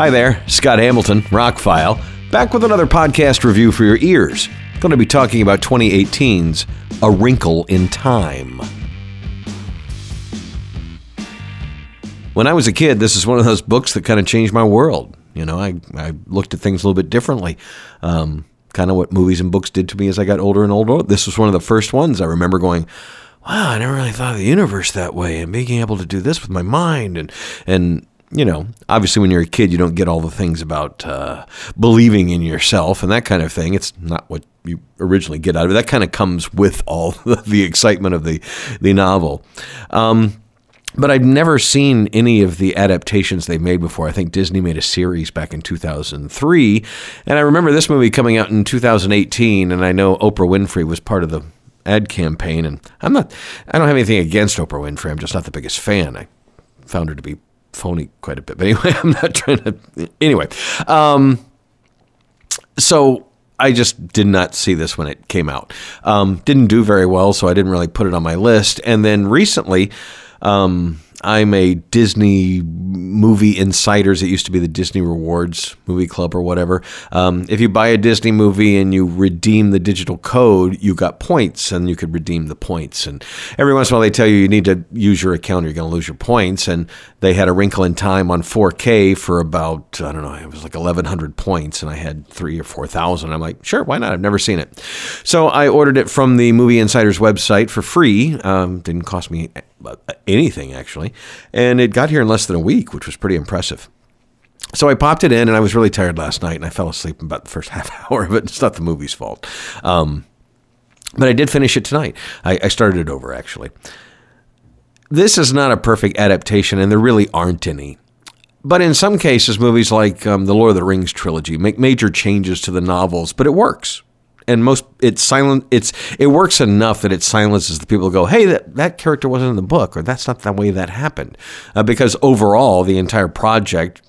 Hi there, Scott Hamilton, Rockfile, back with another podcast review for your ears. Going to be talking about 2018's A Wrinkle in Time. When I was a kid, this is one of those books that kind of changed my world. You know, I, I looked at things a little bit differently. Um, kind of what movies and books did to me as I got older and older. This was one of the first ones I remember going, wow, I never really thought of the universe that way and being able to do this with my mind and and you know, obviously when you're a kid, you don't get all the things about uh, believing in yourself and that kind of thing. It's not what you originally get out of it. That kind of comes with all the excitement of the the novel. Um, but I've never seen any of the adaptations they've made before. I think Disney made a series back in 2003, and I remember this movie coming out in 2018. And I know Oprah Winfrey was part of the ad campaign, and I'm not. I don't have anything against Oprah Winfrey. I'm just not the biggest fan. I found her to be phony quite a bit. But anyway, I'm not trying to. Anyway, um, so I just did not see this when it came out. Um, didn't do very well, so I didn't really put it on my list. And then recently. Um, I'm a Disney movie insiders. It used to be the Disney Rewards Movie Club or whatever. Um, if you buy a Disney movie and you redeem the digital code, you got points and you could redeem the points. And every once in a while they tell you you need to use your account or you're going to lose your points. And they had a wrinkle in time on 4K for about, I don't know, it was like 1,100 points and I had three or 4,000. I'm like, sure, why not? I've never seen it. So I ordered it from the Movie Insiders website for free. Um, didn't cost me anything actually, and it got here in less than a week, which was pretty impressive. So I popped it in, and I was really tired last night, and I fell asleep about the first half hour of it. It's not the movie's fault, um, but I did finish it tonight. I, I started it over actually. This is not a perfect adaptation, and there really aren't any. But in some cases, movies like um, the Lord of the Rings trilogy make major changes to the novels, but it works and most it's silent it's it works enough that it silences the people who go hey that, that character wasn't in the book or that's not the way that happened. Uh, because overall the entire project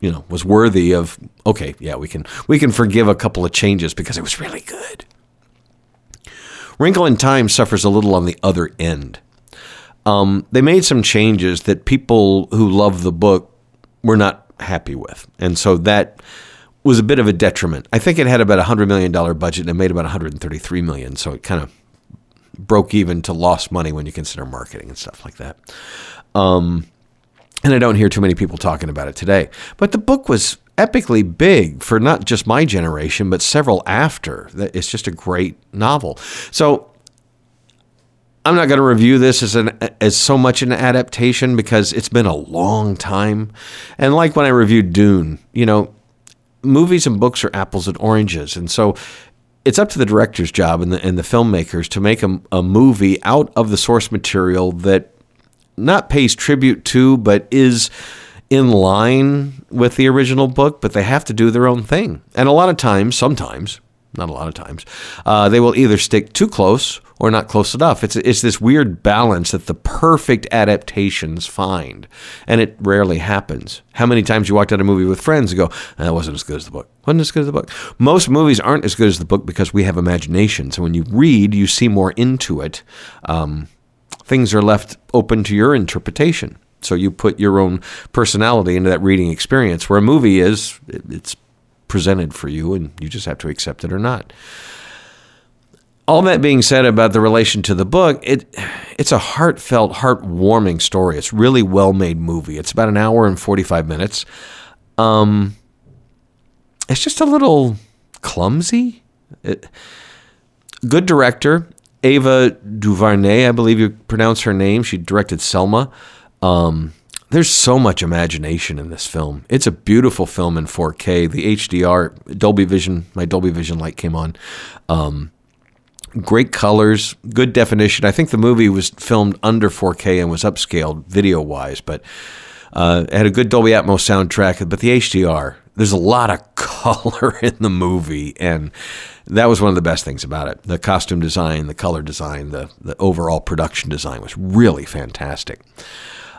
you know was worthy of okay yeah we can we can forgive a couple of changes because it was really good. Wrinkle in time suffers a little on the other end. Um, they made some changes that people who love the book were not happy with. And so that was a bit of a detriment. I think it had about a $100 million budget and it made about 133 million. So it kind of broke even to lost money when you consider marketing and stuff like that. Um, and I don't hear too many people talking about it today. But the book was epically big for not just my generation, but several after. It's just a great novel. So I'm not going to review this as an as so much an adaptation because it's been a long time. And like when I reviewed Dune, you know, movies and books are apples and oranges, and so it's up to the director's job and the and the filmmakers to make a, a movie out of the source material that not pays tribute to, but is in line with the original book, but they have to do their own thing. And a lot of times, sometimes, not a lot of times, uh, they will either stick too close or not close enough. It's it's this weird balance that the perfect adaptations find, and it rarely happens. How many times you walked out of a movie with friends and go, "That wasn't as good as the book." wasn't as good as the book. Most movies aren't as good as the book because we have imagination. So when you read, you see more into it. Um, things are left open to your interpretation. So you put your own personality into that reading experience. Where a movie is, it's presented for you, and you just have to accept it or not all that being said about the relation to the book, it it's a heartfelt, heartwarming story. It's really well made movie. It's about an hour and forty five minutes. Um, it's just a little clumsy. It, good director, Ava DuVernay, I believe you pronounce her name. She directed Selma. Um, there's so much imagination in this film. It's a beautiful film in 4K. The HDR, Dolby Vision, my Dolby Vision light came on. Um, great colors, good definition. I think the movie was filmed under 4K and was upscaled video wise, but uh, it had a good Dolby Atmos soundtrack. But the HDR, there's a lot of color in the movie, and that was one of the best things about it. The costume design, the color design, the, the overall production design was really fantastic.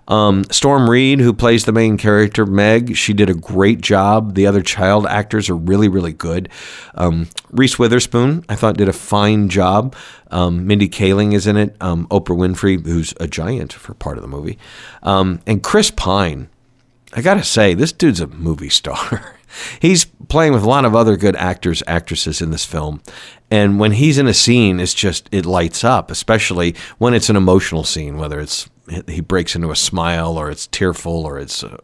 Um, Storm Reid, who plays the main character, Meg, she did a great job. The other child actors are really, really good. Um, Reese Witherspoon, I thought, did a fine job. Um, Mindy Kaling is in it. Um, Oprah Winfrey, who's a giant for part of the movie. Um, and Chris Pine. I gotta say, this dude's a movie star. he's playing with a lot of other good actors, actresses in this film. And when he's in a scene, it's just, it lights up, especially when it's an emotional scene, whether it's he breaks into a smile or it's tearful or it's. Uh,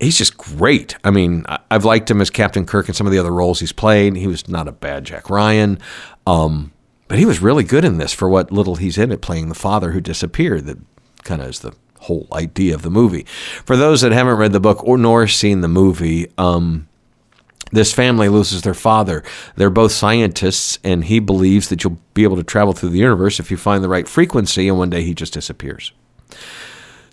he's just great. I mean, I've liked him as Captain Kirk in some of the other roles he's played. He was not a bad Jack Ryan. Um, but he was really good in this for what little he's in it, playing the father who disappeared. That kind of is the whole idea of the movie. For those that haven't read the book or nor seen the movie, um, this family loses their father. They're both scientists, and he believes that you'll be able to travel through the universe if you find the right frequency, and one day he just disappears.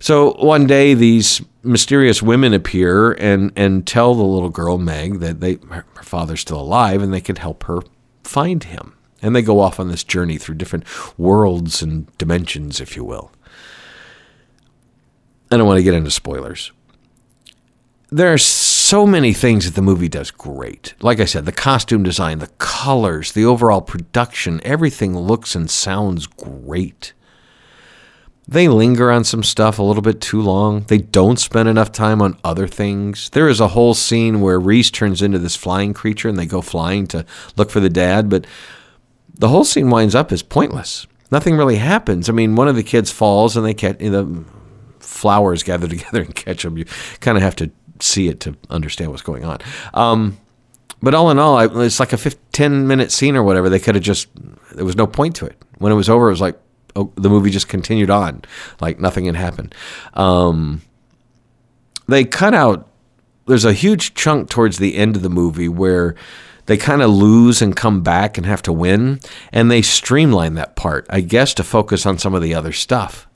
So one day, these mysterious women appear and, and tell the little girl, Meg, that they, her father's still alive and they could help her find him. And they go off on this journey through different worlds and dimensions, if you will. I don't want to get into spoilers. There are so many things that the movie does great. Like I said, the costume design, the colors, the overall production, everything looks and sounds great. They linger on some stuff a little bit too long. They don't spend enough time on other things. There is a whole scene where Reese turns into this flying creature and they go flying to look for the dad, but the whole scene winds up as pointless. Nothing really happens. I mean, one of the kids falls and they catch the flowers gather together and catch them. You kind of have to see it to understand what's going on. Um, but all in all, it's like a 15, 10 minute scene or whatever. They could have just, there was no point to it. When it was over, it was like, oh, the movie just continued on, like nothing had happened. Um, they cut out. There's a huge chunk towards the end of the movie where they kind of lose and come back and have to win, and they streamline that part, I guess, to focus on some of the other stuff.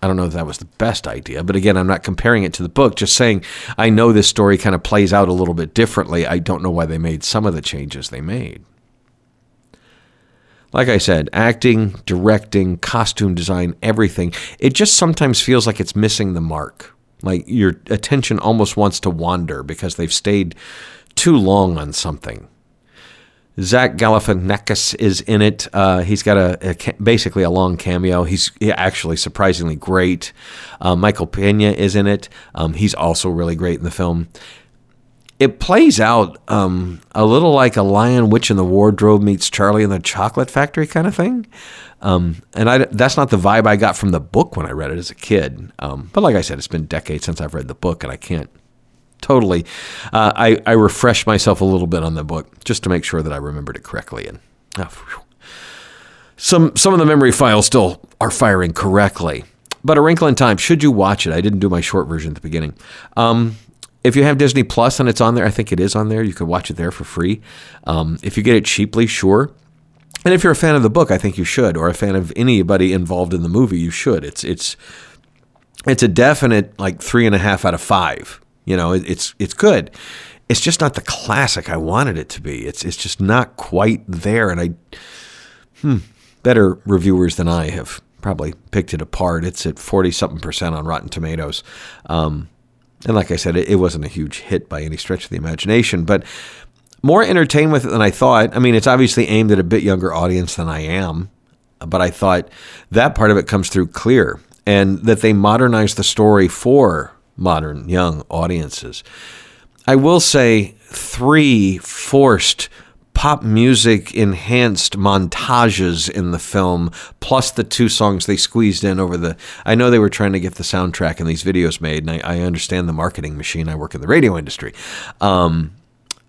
I don't know if that was the best idea, but again, I'm not comparing it to the book, just saying I know this story kind of plays out a little bit differently. I don't know why they made some of the changes they made like I said, acting, directing, costume design, everything, it just sometimes feels like it's missing the mark. Like your attention almost wants to wander because they've stayed too long on something. Zach Galifianakis is in it. Uh, he's got a, a, basically a long cameo. He's actually surprisingly great. Uh, Michael Pena is in it. Um, he's also really great in the film it plays out um, a little like a Lion Witch in the Wardrobe meets Charlie in the Chocolate Factory kind of thing. Um, and I, that's not the vibe I got from the book when I read it as a kid. Um, but like I said, it's been decades since I've read the book, and I can't totally. Uh, I, I refreshed myself a little bit on the book just to make sure that I remembered it correctly. And oh, some some of the memory files still are firing correctly. But A Wrinkle in Time, should you watch it? I didn't do my short version at the beginning. Um, if you have Disney Plus and it's on there, I think it is on there. You can watch it there for free. Um, if you get it cheaply, sure. And if you're a fan of the book, I think you should, or a fan of anybody involved in the movie, you should. It's it's it's a definite like three and a half out of five. You know, it, it's it's good. It's just not the classic I wanted it to be. It's it's just not quite there, and I hmm, better reviewers than I have probably picked it apart. It's at forty something percent on Rotten Tomatoes. Um, and like I said, it, it wasn't a huge hit by any stretch of the imagination, but more entertained with it than I thought. I mean, it's obviously aimed at a bit younger audience than I am, but I thought that part of it comes through clear and that they modernized the story for modern young audiences. I will say three forced pop music enhanced montages in the film, plus the two songs they squeezed in over the. I know they were trying to get the soundtrack and these videos made, and I, I understand the marketing machine. I work in the radio industry. Um,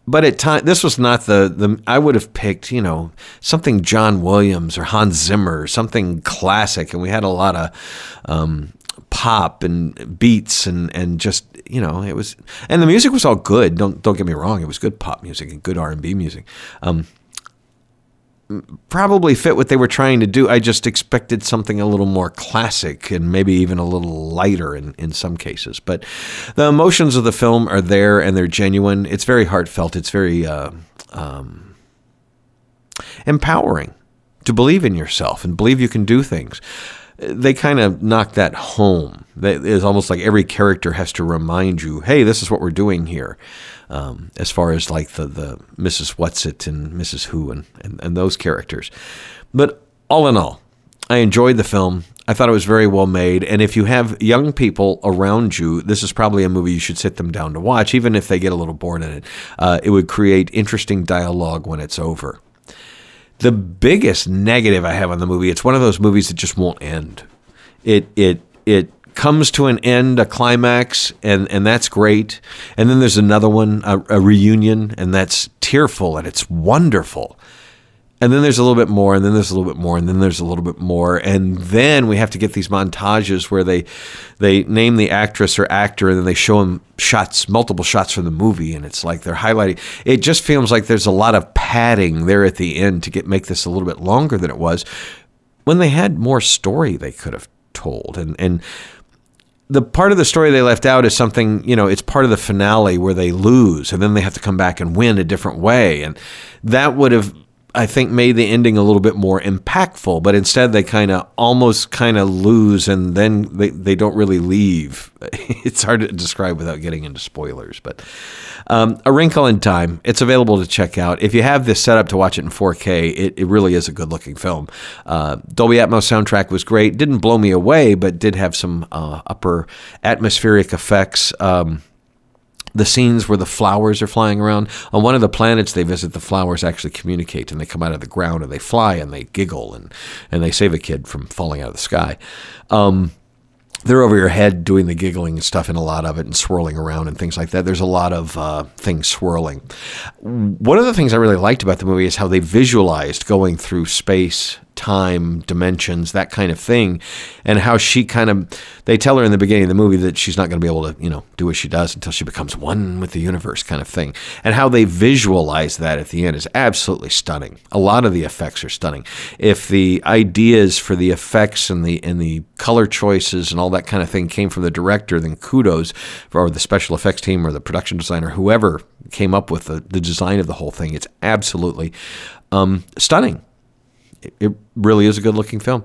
but at time this was not the the I would have picked you know something John Williams or Hans Zimmer something classic and we had a lot of um, pop and beats and and just you know it was and the music was all good. Don't don't get me wrong. It was good pop music and good R&B music. Um, probably fit what they were trying to do. I just expected something a little more classic and maybe even a little lighter in in some cases. But the emotions of the film are there and they're genuine. It's very heartfelt. It's very uh, um, empowering to believe in yourself and believe you can do things they kind of knock that home. It's almost like every character has to remind you, hey, this is what we're doing here. Um, as far as like the, the Mrs. Whatsit and Mrs. Who and, and, and those characters. But all in all, I enjoyed the film. I thought it was very well made. And if you have young people around you, this is probably a movie you should sit them down to watch, even if they get a little bored in it. Uh, it would create interesting dialogue when it's over. The biggest negative I have on the movie, it's one of those movies that just won't end. It it it comes to an end, a climax, and and that's great. And then there's another one, a, a reunion, and that's tearful and it's wonderful and then there's a little bit more and then there's a little bit more and then there's a little bit more. And then we have to get these montages where they they name the actress or actor and then they show them shots multiple shots from the movie and it's like they're highlighting. It just feels like there's a lot of padding there at the end to get make this a little bit longer than it was when they had more story they could have told. And and the part of the story they left out is something, you know, it's part of the finale where they lose and then they have to come back and win a different way. And that would have I think made the ending a little bit more impactful, but instead they kind of almost kind of lose and then they, they don't really leave. It's hard to describe without getting into spoilers, but um, A Wrinkle in Time, it's available to check out. If you have this set up to watch it in 4K, it, it really is a good looking film. Uh, Dolby Atmos soundtrack was great, didn't blow me away, but did have some uh, upper atmospheric effects. Um, the scenes where the flowers are flying around. On one of the planets they visit, the flowers actually communicate and they come out of the ground and they fly and they giggle and, and they save a kid from falling out of the sky. Um, they're over your head doing the giggling and stuff in a lot of it and swirling around and things like that. There's a lot of uh, things swirling. One of the things I really liked about the movie is how they visualized going through space time, dimensions, that kind of thing, and how she kind of they tell her in the beginning of the movie that she's not going to be able to, you know, do what she does until she becomes one with the universe kind of thing. And how they visualize that at the end is absolutely stunning. A lot of the effects are stunning. If the ideas for the effects and the and the color choices and all that kind of thing came from the director, then kudos for the special effects team or the production designer, whoever came up with the, the design of the whole thing. It's absolutely um, stunning it really is a good looking film.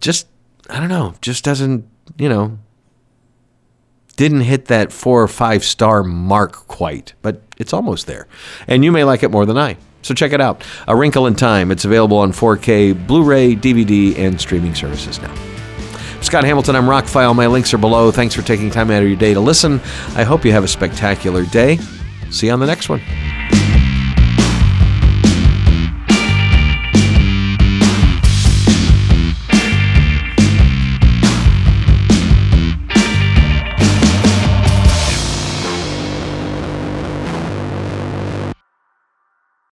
Just I don't know, just doesn't you know didn't hit that four or five star mark quite, but it's almost there. And you may like it more than I. So check it out. A Wrinkle in Time. It's available on 4K, Blu ray, DVD, and streaming services now. Scott Hamilton, I'm Rockfile. My links are below. Thanks for taking time out of your day to listen. I hope you have a spectacular day. See you on the next one.